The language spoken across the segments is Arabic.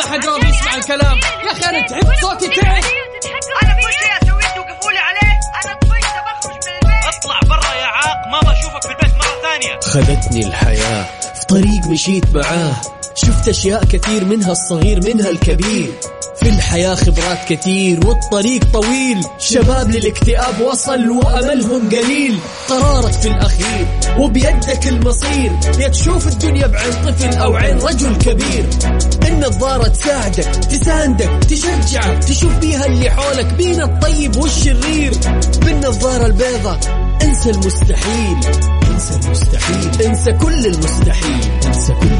ما حد راضي يسمع الكلام. يا أخي أنا تعبت. صوتي تعب. أنا كل شيء اسويه توقفوا لي عليه. أنا طفشت بخرج من البيت. اطلع برا يا عاق. ما بشوفك في البيت مرة ثانية. خذتني الحياة في طريق مشيت معاه. شفت أشياء كثير منها الصغير منها الكبير. في الحياة خبرات كثير والطريق طويل. شباب للاكتئاب وصل وأملهم قليل. قرارك في الأخير وبيدك المصير. يا تشوف الدنيا بعين طفل أو عين رجل كبير. النظارة تساعدك تساندك تشجعك تشوف بيها اللي حولك بين الطيب والشرير. بالنظارة البيضة إنسى المستحيل. إنسى المستحيل. إنسى كل المستحيل. إنسى كل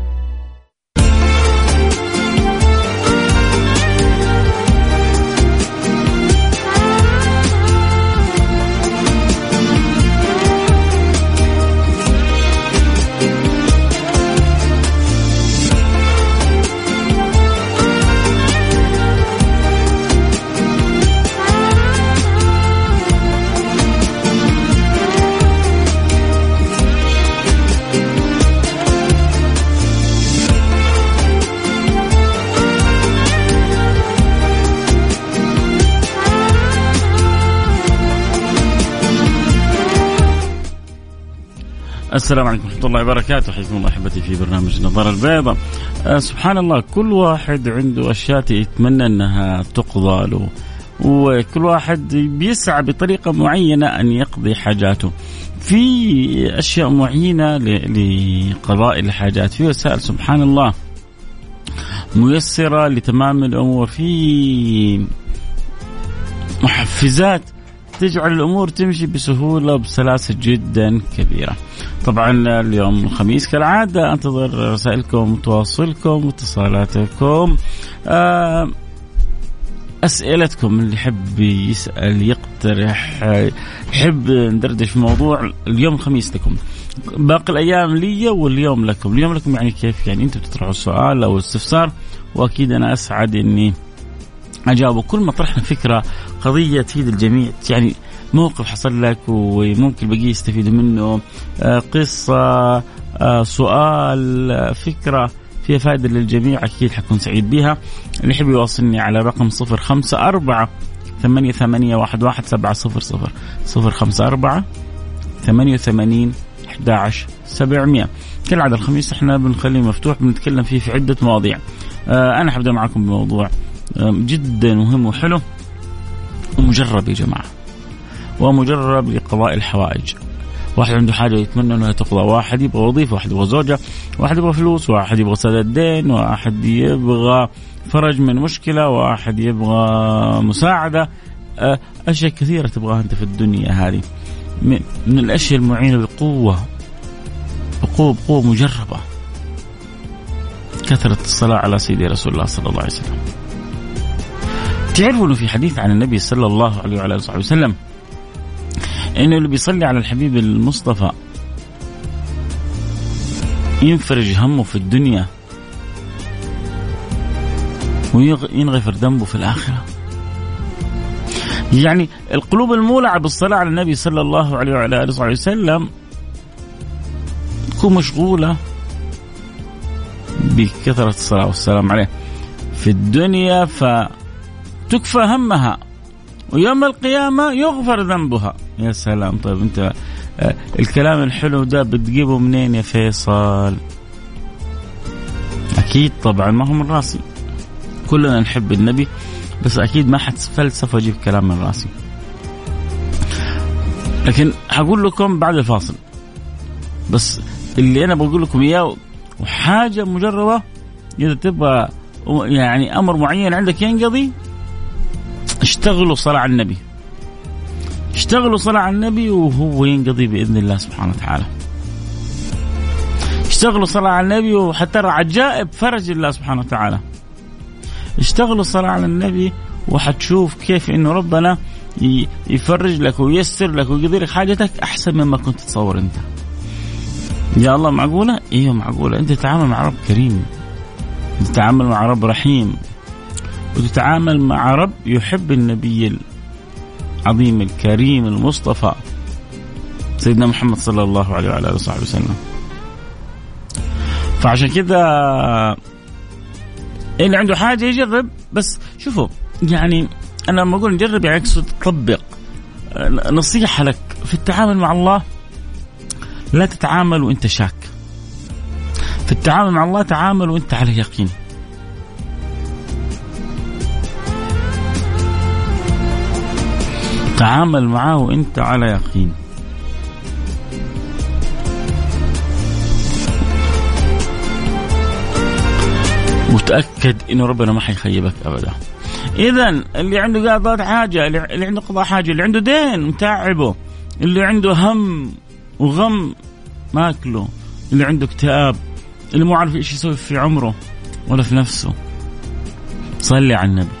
السلام عليكم ورحمة الله وبركاته. حياكم الله أحبتي في برنامج النظارة البيضاء آه سبحان الله كل واحد عنده أشياء يتمنى أنها تقضى له وكل واحد بيسعى بطريقة معينة أن يقضي حاجاته. في أشياء معينة لقضاء الحاجات. في وسائل سبحان الله ميسرة لتمام الأمور. في محفزات تجعل الأمور تمشي بسهولة وبسلاسة جدا كبيرة. طبعا اليوم الخميس كالعادة أنتظر رسائلكم وتواصلكم واتصالاتكم. آه، أسئلتكم اللي يحب يسأل يقترح يحب ندردش في موضوع اليوم الخميس لكم. باقي الأيام لي واليوم لكم، اليوم لكم يعني كيف؟ يعني أنتم تطرحوا السؤال أو الاستفسار وأكيد أنا أسعد إني اجاوب كل ما طرحنا فكرة قضية تفيد الجميع يعني موقف حصل لك وممكن البقية يستفيدوا منه آه، قصة آه، سؤال آه، فكرة فيها فائدة للجميع أكيد حكون سعيد بها. اللي يحب يواصلني على رقم 054 ثمانية ثمانية واحد واحد سبعة صفر صفر صفر خمسة أربعة ثمانية وثمانين أحد عشر سبعمية. كالعادة الخميس إحنا بنخليه مفتوح بنتكلم فيه في عدة مواضيع. أنا حبدأ معكم بموضوع جدا مهم وحلو. ومجرب يا جماعة. ومجرب لقضاء الحوائج. واحد عنده حاجة يتمنى أنها تقضى. واحد يبغى وظيفة واحد يبغى زوجة واحد يبغى فلوس واحد يبغى سداد دين واحد يبغى فرج من مشكلة واحد يبغى مساعدة. آه، أشياء كثيرة تبغاها أنت في الدنيا هذه. من الأشياء المعينة بقوة بقوة بقوة مجربة. كثرة الصلاة على سيدي رسول الله صلى الله عليه وسلم. تعرفوا انه في حديث عن النبي صلى الله عليه وعلى آله وسلم إنه اللي بيصلي على الحبيب المصطفى ينفرج همه في الدنيا وينغفر ذنبه في الآخرة. يعني القلوب المولعة بالصلاة على النبي صلى الله عليه وعلى آله وصحبه وسلم تكون مشغولة بكثرة الصلاة والسلام عليه في الدنيا فتكفى همها ويوم القيامة يغفر ذنبها. يا سلام. طيب أنت آه، الكلام الحلو ده بتجيبه منين يا فيصل؟ أكيد طبعا ما هو من راسي. كلنا نحب النبي بس أكيد ما حتفلسف وأجيب كلام من راسي. لكن هقول لكم بعد الفاصل. بس اللي أنا بقول لكم إياه وحاجة مجربة إذا تبغى يعني أمر معين عندك ينقضي اشتغلوا صلاة على النبي اشتغلوا صلاة على النبي وهو ينقضي بإذن الله سبحانه وتعالى اشتغلوا صلاة على النبي وحترى عجائب فرج الله سبحانه وتعالى اشتغلوا صلاة على النبي وحتشوف كيف إنه ربنا يفرج لك وييسر لك ويقضي لك حاجتك أحسن مما كنت تتصور أنت. يا الله معقولة؟ إيوه معقولة، أنت تتعامل مع رب كريم. تتعامل مع رب رحيم. وتتعامل مع رب يحب النبي العظيم الكريم المصطفى سيدنا محمد صلى الله عليه وعلى آله وصحبه وسلم. فعشان كذا اللي عنده حاجة يجرب بس شوفوا يعني أنا لما أقول نجرب يعني أقصد تطبق نصيحة لك في التعامل مع الله لا تتعامل وأنت شاك. في التعامل مع الله تعامل وأنت على يقين. تعامل معه وانت على يقين. وتاكد انه ربنا ما حيخيبك ابدا. اذا اللي عنده قضاء حاجة اللي عنده قضاء حاجة اللي عنده دين متعبه اللي عنده هم وغم ماكله اللي عنده اكتئاب اللي مو عارف إيش يسوي في عمره ولا في نفسه. صلي على النبي.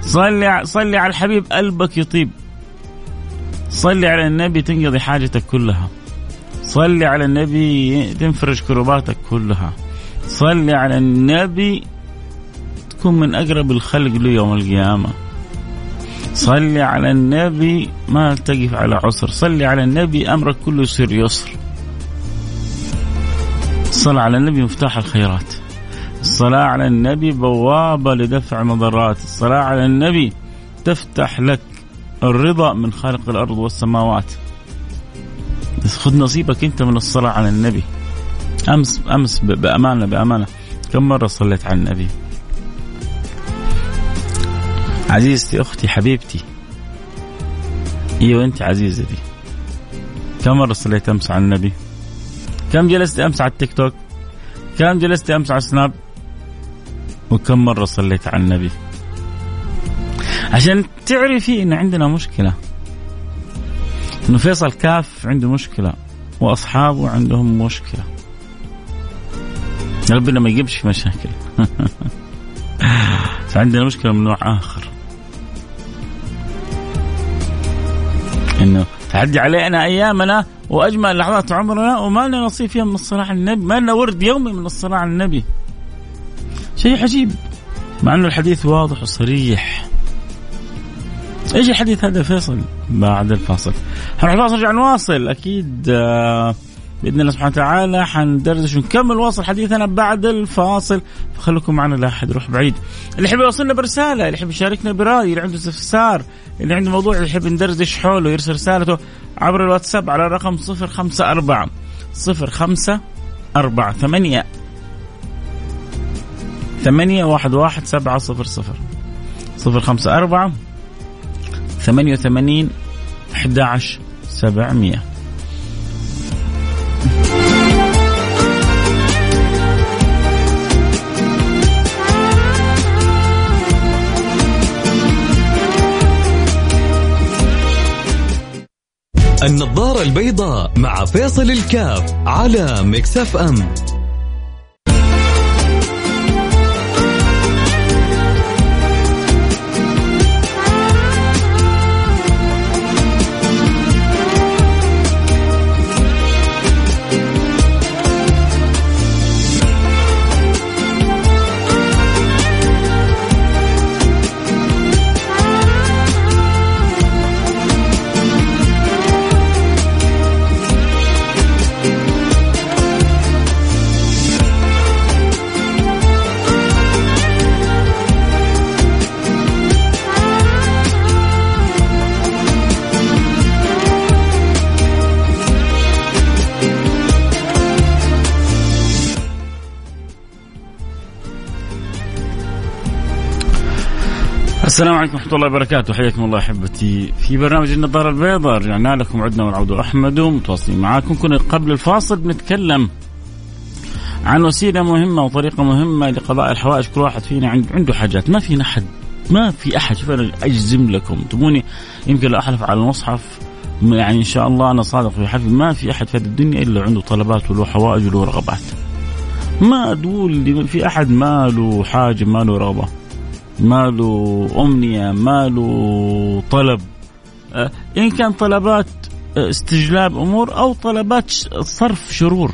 صلي صلي على الحبيب قلبك يطيب. صلي على النبي تنقضي حاجتك كلها. صلي على النبي تنفرج كرباتك كلها. صلي على النبي تكون من أقرب الخلق له يوم القيامة. صلي على النبي ما تقف على عسر. صلي على النبي أمرك كله يصير يسر. الصلاة على النبي مفتاح الخيرات. الصلاة على النبي بوابة لدفع مضرات الصلاة على النبي تفتح لك الرضا من خالق الأرض والسماوات. خذ نصيبك أنت من الصلاة على النبي. أمس أمس بأمانة بأمانة. كم مرة صليت على النبي؟ عزيزتي أختي حبيبتي. أيوه أنت عزيزتي كم مرة صليت أمس على النبي؟ كم جلست أمس على التيك توك؟ كم جلست أمس على السناب وكم مرة صليت على النبي؟ عشان تعرفي إن عندنا مشكلة إنه فيصل كاف عنده مشكلة وأصحابه عندهم مشكلة ربنا ما يجيبش مشاكل فعندنا مشكلة من نوع آخر إنه تعدي علينا أيامنا وأجمل لحظات عمرنا وما لنا نصيب فيها من الصلاه على النبي، ما لنا ورد يومي من الصلاه على النبي. شيء عجيب مع إنه الحديث واضح وصريح. إيش الحديث هذا فيصل؟ بعد الفاصل. حنروح الفاصل نرجع نواصل أكيد آه بإذن الله سبحانه وتعالى حندردش ونكمل واصل حديثنا بعد الفاصل فخليكم معنا لا أحد يروح بعيد. اللي يحب يوصلنا برسالة، اللي يحب يشاركنا برأي، اللي عنده استفسار، اللي عنده موضوع يحب ندردش حوله يرسل رسالته عبر الواتساب على الرقم 054 05 4 8 ثمانية واحد واحد سبعة صفر صفر صفر خمسة أربعة ثمانية وثمانين أحد عشر سبعمية. النظارة البيضاء مع فيصل الكاف على مكسف أم. السلام عليكم ورحمة الله وبركاته. حياكم الله أحبتي في برنامج النظارة البيضاء. رجعنا لكم. عدنا والعود أحمد متواصلين معاكم. كنا قبل الفاصل بنتكلم عن وسيلة مهمة وطريقة مهمة لقضاء الحوائج. كل واحد فينا عنده حاجات. ما فينا حد ما في أحد. شوف أنا أجزم لكم. تبوني يمكن لو أحلف على المصحف. يعني إن شاء الله أنا صادق في حلفي ما في أحد في هذه الدنيا إلا عنده طلبات وله حوائج وله رغبات. ما تقول في أحد ما له حاجة ما له رغبة. ما له أمنية ما له طلب. آه، إن كان طلبات آه، استجلاب أمور أو طلبات صرف شرور.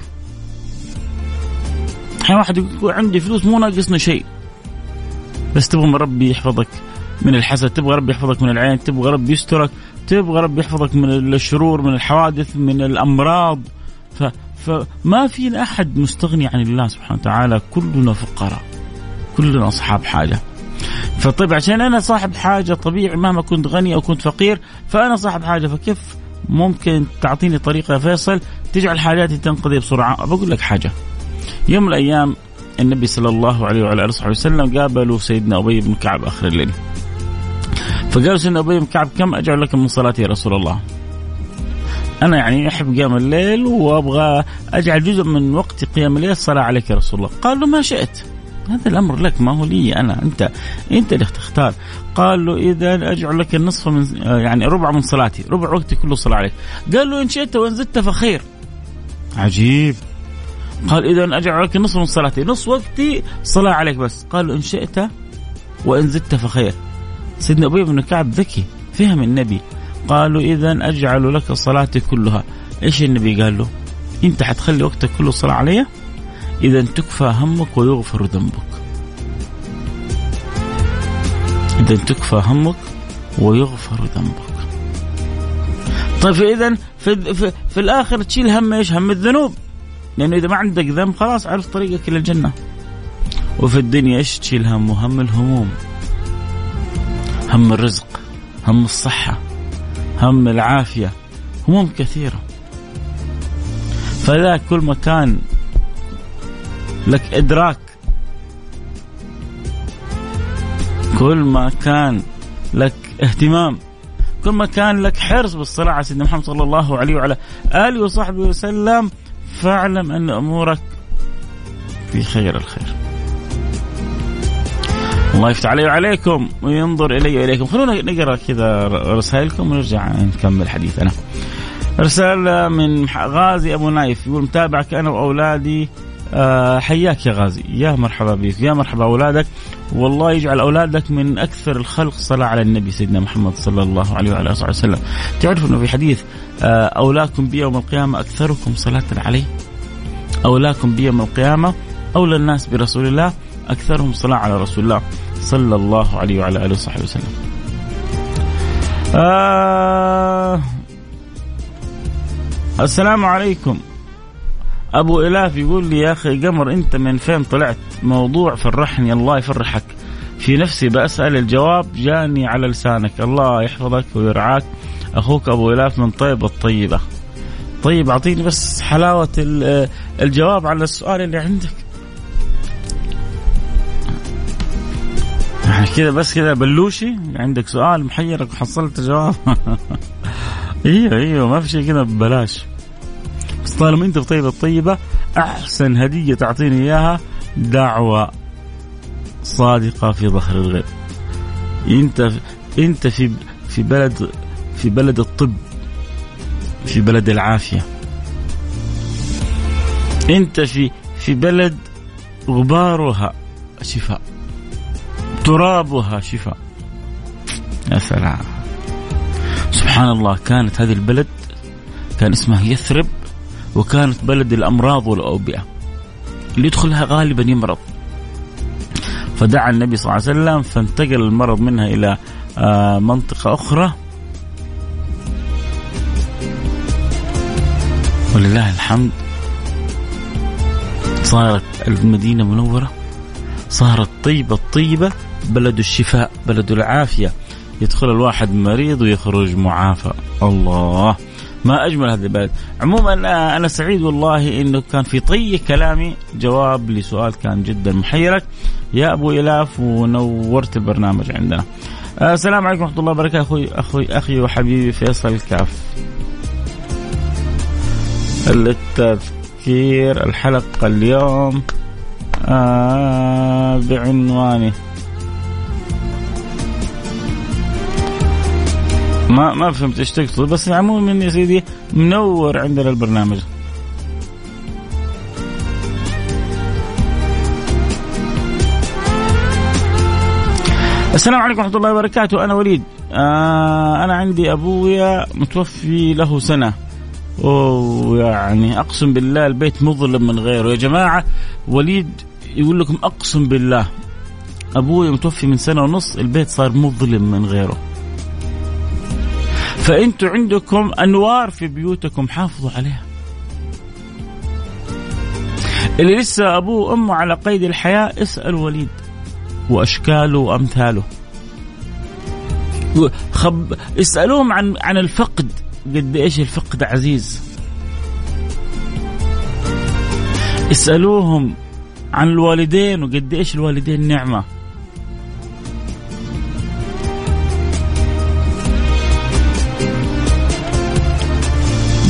أحيانا واحد يقول عندي فلوس مو ناقصنا شيء. بس تبغى ربي يحفظك من الحسد تبغى ربي يحفظك من العين تبغى ربي يسترك تبغى ربي يحفظك من الشرور من الحوادث من الأمراض. ف فما في أحد مستغني عن الله سبحانه وتعالى. كلنا فقراء كلنا أصحاب حاجة. فطيب عشان أنا صاحب حاجة طبيعي مهما كنت غني أو كنت فقير فأنا صاحب حاجة فكيف ممكن تعطيني طريقة يا فيصل تجعل حاجاتي تنقضي بسرعة؟ بقول لك حاجة. يوم من الأيام النبي صلى الله عليه وعلى آله وصحبه وسلم قابلوا سيدنا أبي بن كعب آخر الليل. فقال سيدنا أبي بن كعب كم أجعل لك من صلاتي يا رسول الله؟ أنا يعني أحب قيام الليل وأبغى أجعل جزء من وقت قيام الليل الصلاة عليك يا رسول الله. قال له ما شئت. هذا الأمر لك ما هو لي أنا أنت أنت اللي تختار. قال له إذا أجعل لك النصف من يعني ربع من صلاتي ربع وقتي كله صلاة عليك. قال له إن شئت وإن زدت فخير. عجيب. قال إذا أجعل لك النصف من صلاتي نصف وقتي صلاة عليك بس. قال إن شئت وإن زدت فخير. سيدنا ابي بن كعب ذكي فهم النبي. قالوا إذا أجعل لك صلاتي كلها. إيش النبي قال له؟ أنت حتخلي وقتك كله صلاة علي اذا تكفى همك ويغفر ذنبك. اذا تكفى همك ويغفر ذنبك. طيب اذا في, في, في الآخر تشيل هم إيش؟ هم الذنوب. لأنه إذا ما عندك ذنب خلاص عرفت طريقك إلى الجنة. وفي الدنيا إيش تشيل هم؟ هم الهموم. هم الرزق هم الصحة هم العافية. هموم كثيرة. فذا كل ما كان لك إدراك. كل ما كان لك اهتمام كل ما كان لك حرص بالصلاة على سيدنا محمد صلى الله عليه وعلى آله وصحبه وسلم فاعلم أن أمورك في خير الخير. الله يفتح علي وعليكم وينظر إلي وإليكم. خلونا نقرأ كذا رسائلكم ونرجع نكمل حديثنا. رسالة من غازي أبو نايف يقول متابعك أنا وأولادي حياك يا غازي. يا مرحبا بك يا مرحبا أولادك. والله يجعل أولادك من أكثر الخلق صلاة على النبي سيدنا محمد صلى الله عليه وعلى آله وسلم. تعرف أنه في حديث آه، أولاكم بي يوم القيامة أكثركم صلاة عليه؟ أولاكم بي يوم القيامة أولى الناس برسول الله أكثرهم صلاة على رسول الله صلى الله عليه وعلى آله وصحبه وسلم. آه السلام عليكم. أبو إلاف يقول لي يا أخي قمر أنت من فين طلعت موضوع فرحني الله يفرحك. في نفسي بسال الجواب جاني على لسانك الله يحفظك ويرعاك. أخوك أبو إلاف من طيب الطيبة. طيب أعطيني بس حلاوة الجواب على السؤال اللي عندك. يعني كذا بس كذا بلوشي عندك سؤال محيرك وحصلت جواب. إيوه إيوه ما في شيء كذا ببلاش. طالما انت بطيبة الطيبة أحسن هدية تعطيني إياها دعوة صادقة في ظهر الغيب. انت انت في في بلد في بلد الطب في بلد العافية. انت في في بلد غبارها شفاء ترابها شفاء. يا سلام. سبحان الله كانت هذه البلد كان اسمها يثرب. وكانت بلد الأمراض والأوبئة. اللي يدخلها غالبا يمرض. فدعا النبي صلى الله عليه وسلم فانتقل المرض منها إلى آه، منطقة أخرى. ولله الحمد. صارت المدينة منورة. صارت طيبة الطيبه بلد الشفاء بلد العافية. يدخل الواحد مريض ويخرج معافى. الله. ما أجمل هذا البلد. عموما أنا سعيد والله إنه كان في طي كلامي. جواب لسؤال كان جدا محيرك. يا أبو إلاف ونورت البرنامج عندنا. آه، السلام عليكم ورحمة الله وبركاته. أخوي أخوي أخي وحبيبي فيصل الكاف. التذكير الحلقة اليوم آه بعنوانه. ما ما فهمت إيش تقصد بس عموما يا سيدي منور عندنا البرنامج. السلام عليكم ورحمة الله وبركاته. أنا وليد. آه أنا عندي أبويا متوفي له سنة. ويعني أقسم بالله البيت مظلم من غيره. يا جماعة وليد يقول لكم أقسم بالله أبويا متوفي من سنة ونص البيت صار مظلم من غيره. فأنتوا عندكم أنوار في بيوتكم حافظوا عليها. اللي لسه أبوه وأمه على قيد الحياة اسأل وليد وأشكاله وأمثاله. خب اسألوهم عن عن الفقد. قد إيش الفقد عزيز. اسألوهم عن الوالدين وقد إيش الوالدين نعمة.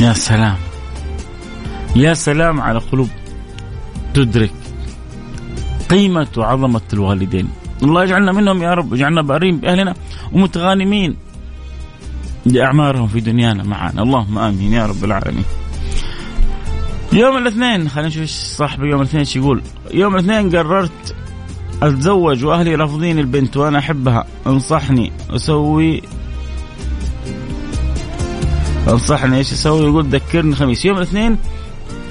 يا سلام. يا سلام على قلوب تدرك قيمة وعظمة الوالدين. الله يجعلنا منهم يا رب يجعلنا بارين بأهلنا ومتغانمين لأعمارهم في دنيانا معنا اللهم آمين يا رب العالمين. يوم الاثنين خلينا نشوف صاحبي يوم الاثنين إيش يقول. يوم الاثنين قررت أتزوج وأهلي رافضين البنت وأنا أحبها. انصحني أسوي انصحني إيش أسوي يقول ذكرني خميس يوم الاثنين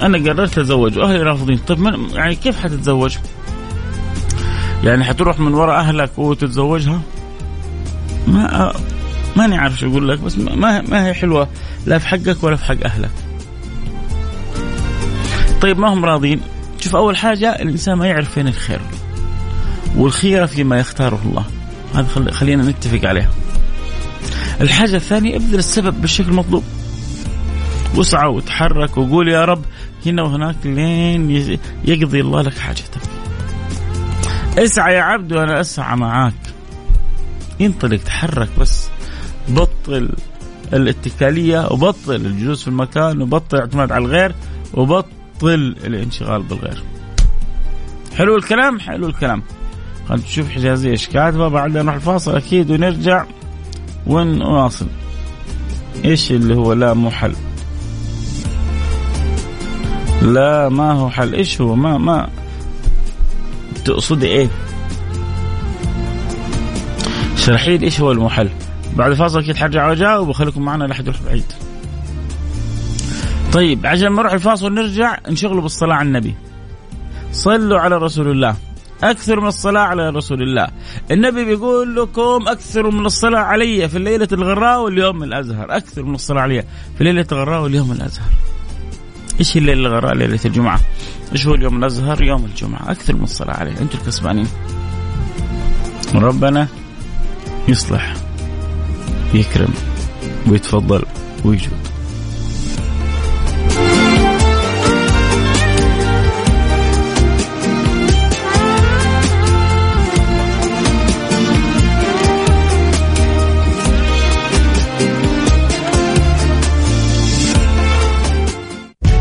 أنا قررت أتزوج وأهلي رافضين طيب من يعني كيف حتتزوج؟ يعني حتروح من وراء أهلك وتتزوجها؟ ما ماني عارف شو أقول لك بس ما ما هي حلوة لا في حقك ولا في حق أهلك. طيب ما هم راضين شوف أول حاجة الإنسان ما يعرف فين الخير. والخيره فيما يختاره الله. هذا خلينا نتفق عليها. الحاجة الثانية ابذل السبب بالشكل المطلوب. واسعى وتحرك وقول يا رب هنا وهناك لين يقضي الله لك حاجتك. اسعى يا عبد وأنا أسعى معاك. انطلق تحرك بس بطل الاتكالية وبطل الجلوس في المكان وبطل الاعتماد على الغير وبطل الانشغال بالغير. حلو الكلام؟ حلو الكلام. خلينا نشوف حجازيه إيش كاتبه بعدين نروح الفاصل أكيد ونرجع ونواصل. إيش اللي هو لا مو حل؟ لا ما هو حل، إيش هو؟ ما ما تقصدي إيه؟ اشرحي لي إيش هو المحل؟ بعد الفاصل أكيد حرجع وأجاوب وخليكم معنا لا حد يروح بعيد. طيب عشان ما نروح الفاصل نرجع نشغله بالصلاة على النبي. صلوا على رسول الله. أكثر من الصلاة على رسول الله. النبي بيقول لكم اكثروا من الصلاة علي في الليلة الغراء واليوم الأزهر، أكثر من الصلاة علي في ليلة الغراء واليوم الأزهر. إيش الليلة الغراء ليلة الجمعة؟ إيش هو اليوم الأزهر؟ يوم الجمعة، أكثر من الصلاة عليه، أنتم الكسبانين. ربنا يصلح يكرم ويتفضل ويجود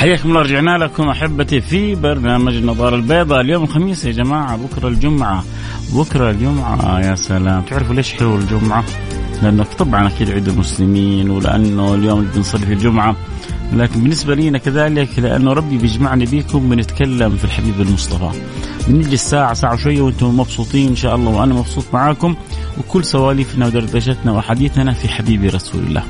حياكم الله رجعنا لكم أحبتي في برنامج النظارة البيضاء. اليوم الخميس يا جماعة بكرة الجمعة. بكرة الجمعة يا سلام. تعرفوا ليش حلو الجمعة؟ لأنه طبعا أكيد عيد المسلمين ولأنه اليوم بنصلي في الجمعة. لكن بالنسبة لينا كذلك لأنه ربي بيجمعني بيكم بنتكلم في الحبيب المصطفى. بنجلس ساعه ساعة وشوية وأنتم مبسوطين إن شاء الله وأنا مبسوط معاكم. وكل سواليفنا ودردشتنا وحديثنا في حبيبي رسول الله.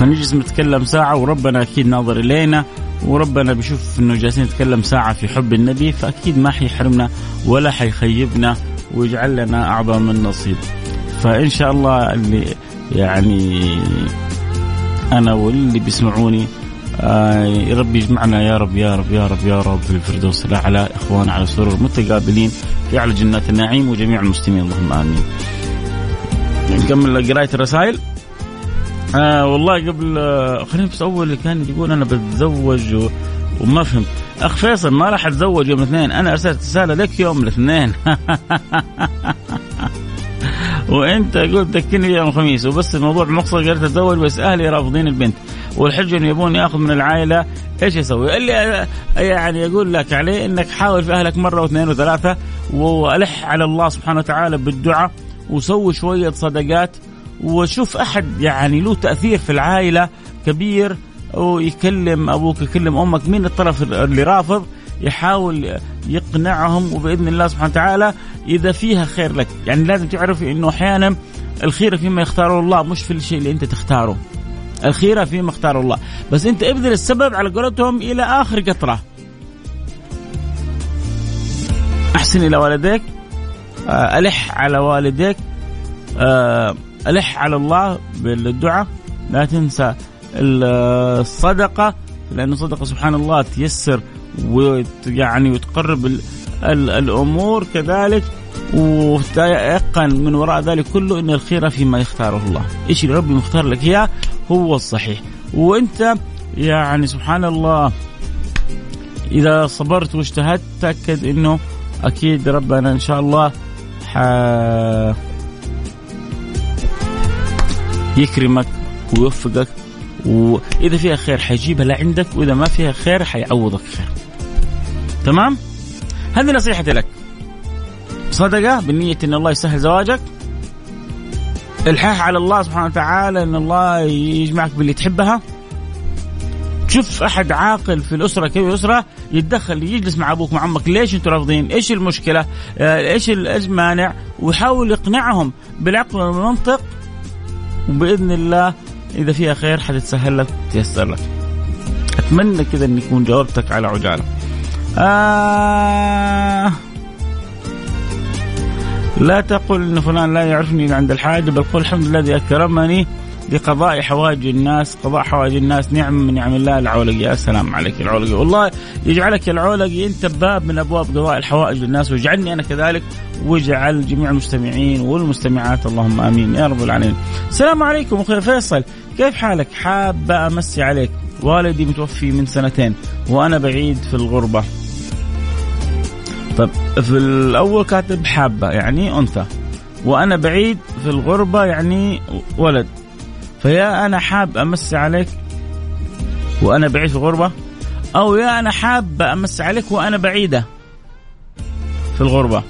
فنجلس نتكلم ساعة وربنا أكيد ناظر إلينا وربنا بيشوف إنه جالسين نتكلم ساعة في حب النبي فأكيد ما حيحرمنا ولا حيخيبنا ويجعل لنا أعظم النصيب. فإن شاء الله اللي يعني أنا واللي بيسمعوني آه ربي يجمعنا يا رب يا رب يا رب يا رب في الفردوس الأعلى إخوانا على سرور متقابلين في أعلى جنات النعيم وجميع المسلمين. اللهم آمين. نكمل قراية الرسائل. آه والله قبل آه خلينا بس أول اللي كان يقول أنا بتزوج و... وما فهمت. أخ فيصل ما راح أتزوج يوم الاثنين. أنا أرسلت رسالة لك يوم الاثنين. وأنت قلت ذكرني يوم الخميس وبس الموضوع مقصد قلت أتزوج بس أهلي رافضين البنت. والحجه انه يبون يأخذ من العائلة إيش يسوي؟ اللي يعني يقول لك عليه إنك حاول في أهلك مرة واثنين وثلاثة وألح على الله سبحانه وتعالى بالدعاء وسوي شوية صدقات وشوف أحد يعني له تأثير في العائلة كبير ويكلم أبوك يكلم أمك مين الطرف اللي رافض يحاول يقنعهم وبإذن الله سبحانه وتعالى إذا فيها خير لك، يعني لازم تعرف إنه أحيانا الخيره فيما يختاره الله مش في الشيء اللي أنت تختاره. الخيره فيما اختاره الله، بس أنت ابذل السبب على قولتهم إلى آخر قطرة. أحسن إلى والديك ألح على والديك آه، ألح على الله بالدعاء. لا تنسى الصدقة لأن الصدقه سبحان الله تيسر ويعني وتقرب الأمور كذلك وتيقن من وراء ذلك كله إن الخيره فيما يختاره الله، إيش اللي ربي مختار لك إياه؟ هو الصحيح، وأنت يعني سبحان الله إذا صبرت واجتهدت تأكد إنه أكيد ربنا إن شاء الله. يكرمك ويوفقك واذا فيها خير حيجيبها لعندك وإذا ما فيها خير حيعوضك خير تمام هذه نصيحتي لك صدقة بالنية إن الله يسهل زواجك الحاح على الله سبحانه وتعالى إن الله يجمعك باللي تحبها شوف أحد عاقل في الأسرة كيف الأسرة يتدخل يجلس مع أبوك مع أمك ليش أنتم رافضين؟ إيش المشكلة؟ آه، إيش المانع؟ ويحاول يقنعهم بالعقل والمنطق وبإذن الله إذا فيها خير حتتسهل لك وتيسر لك. أتمنى كذا إن يكون جاوبتك على عجالة. آه لا تقل إن فلان لا يعرفني عند الحاجة بل قل الحمد لله الذي أكرمني لقضاء حوائج الناس قضاء حوائج الناس نعم من نعم الله العولقي يا سلام عليك العولقي والله يجعلك العولقي أنت باب من أبواب قضاء الحوائج للناس. ويجعلني أنا كذلك واجعل جميع المستمعين والمستمعات. اللهم آمين. يا رب العالمين. السلام عليكم أخوي فيصل. كيف حالك؟ حابه أمسي عليك. والدي متوفي من سنتين وأنا بعيد في الغربة. طيب في الأول كاتب حابة يعني أنثى. وأنا بعيد في الغربة يعني ولد. فيا أنا حاب امسي عليك وأنا بعيد في الغربة أو يا أنا حاب امسي عليك وأنا بعيدة في الغربة.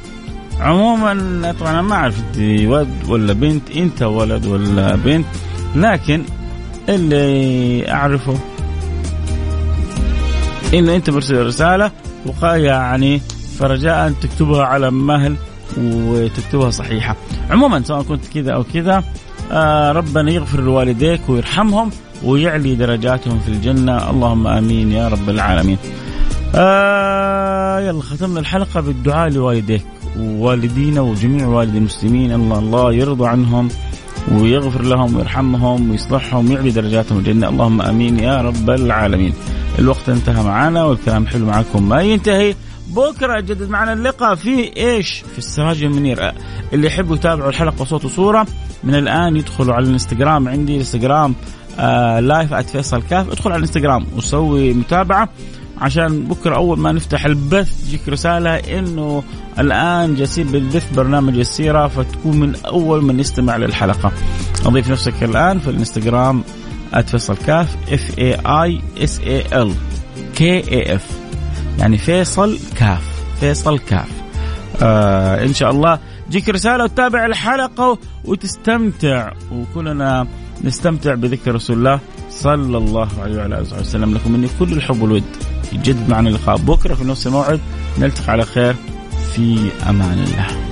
عموما طبعا أنا ما أعرف انت ولد ولا بنت أنت ولد ولا بنت لكن اللي أعرفه انه أنت مرسل رسالة وقال يعني فرجاء تكتبها على مهل وتكتبها صحيحة. عموما سواء كنت كذا أو كذا ربنا يغفر لوالديك ويرحمهم ويعلي درجاتهم في الجنة. اللهم آمين يا رب العالمين. آه يلا ختمنا الحلقة بالدعاء لوالديك ووالدينا وجميع والدي المسلمين. الله الله يرضى عنهم ويغفر لهم ويرحمهم ويصلحهم ويعلي درجاتهم الجنة. اللهم آمين يا رب العالمين. الوقت انتهى معنا والكلام حلو معكم. ما ينتهي بكرة يجدد معنا اللقاء في إيش؟ في السراج المنير اللي يحبوا يتابعوا الحلقة صوت وصورة من الآن يدخلوا على الانستغرام عندي الانستغرام آه لايف @فيصل كاف ادخل على الانستغرام وسوي متابعة عشان بكرة أول ما نفتح البث تجيك رسالة إنه الآن جالسين بالبث برنامج السيرة فتكون من أول من يستمع للحلقة. أضيف نفسك الآن في الانستغرام @فيصل كاف F A I S A L K A F يعني فيصل كاف فيصل كاف. آه إن شاء الله. تجيك رسالة وتتابع الحلقة وتستمتع. وكلنا نستمتع بذكر رسول الله صلى الله عليه وعلى آله وسلم. لكم مني كل الحب والود. يجدد معنا اللقاء. بكرة في نفس الموعد. نلتقي على خير. في أمان الله.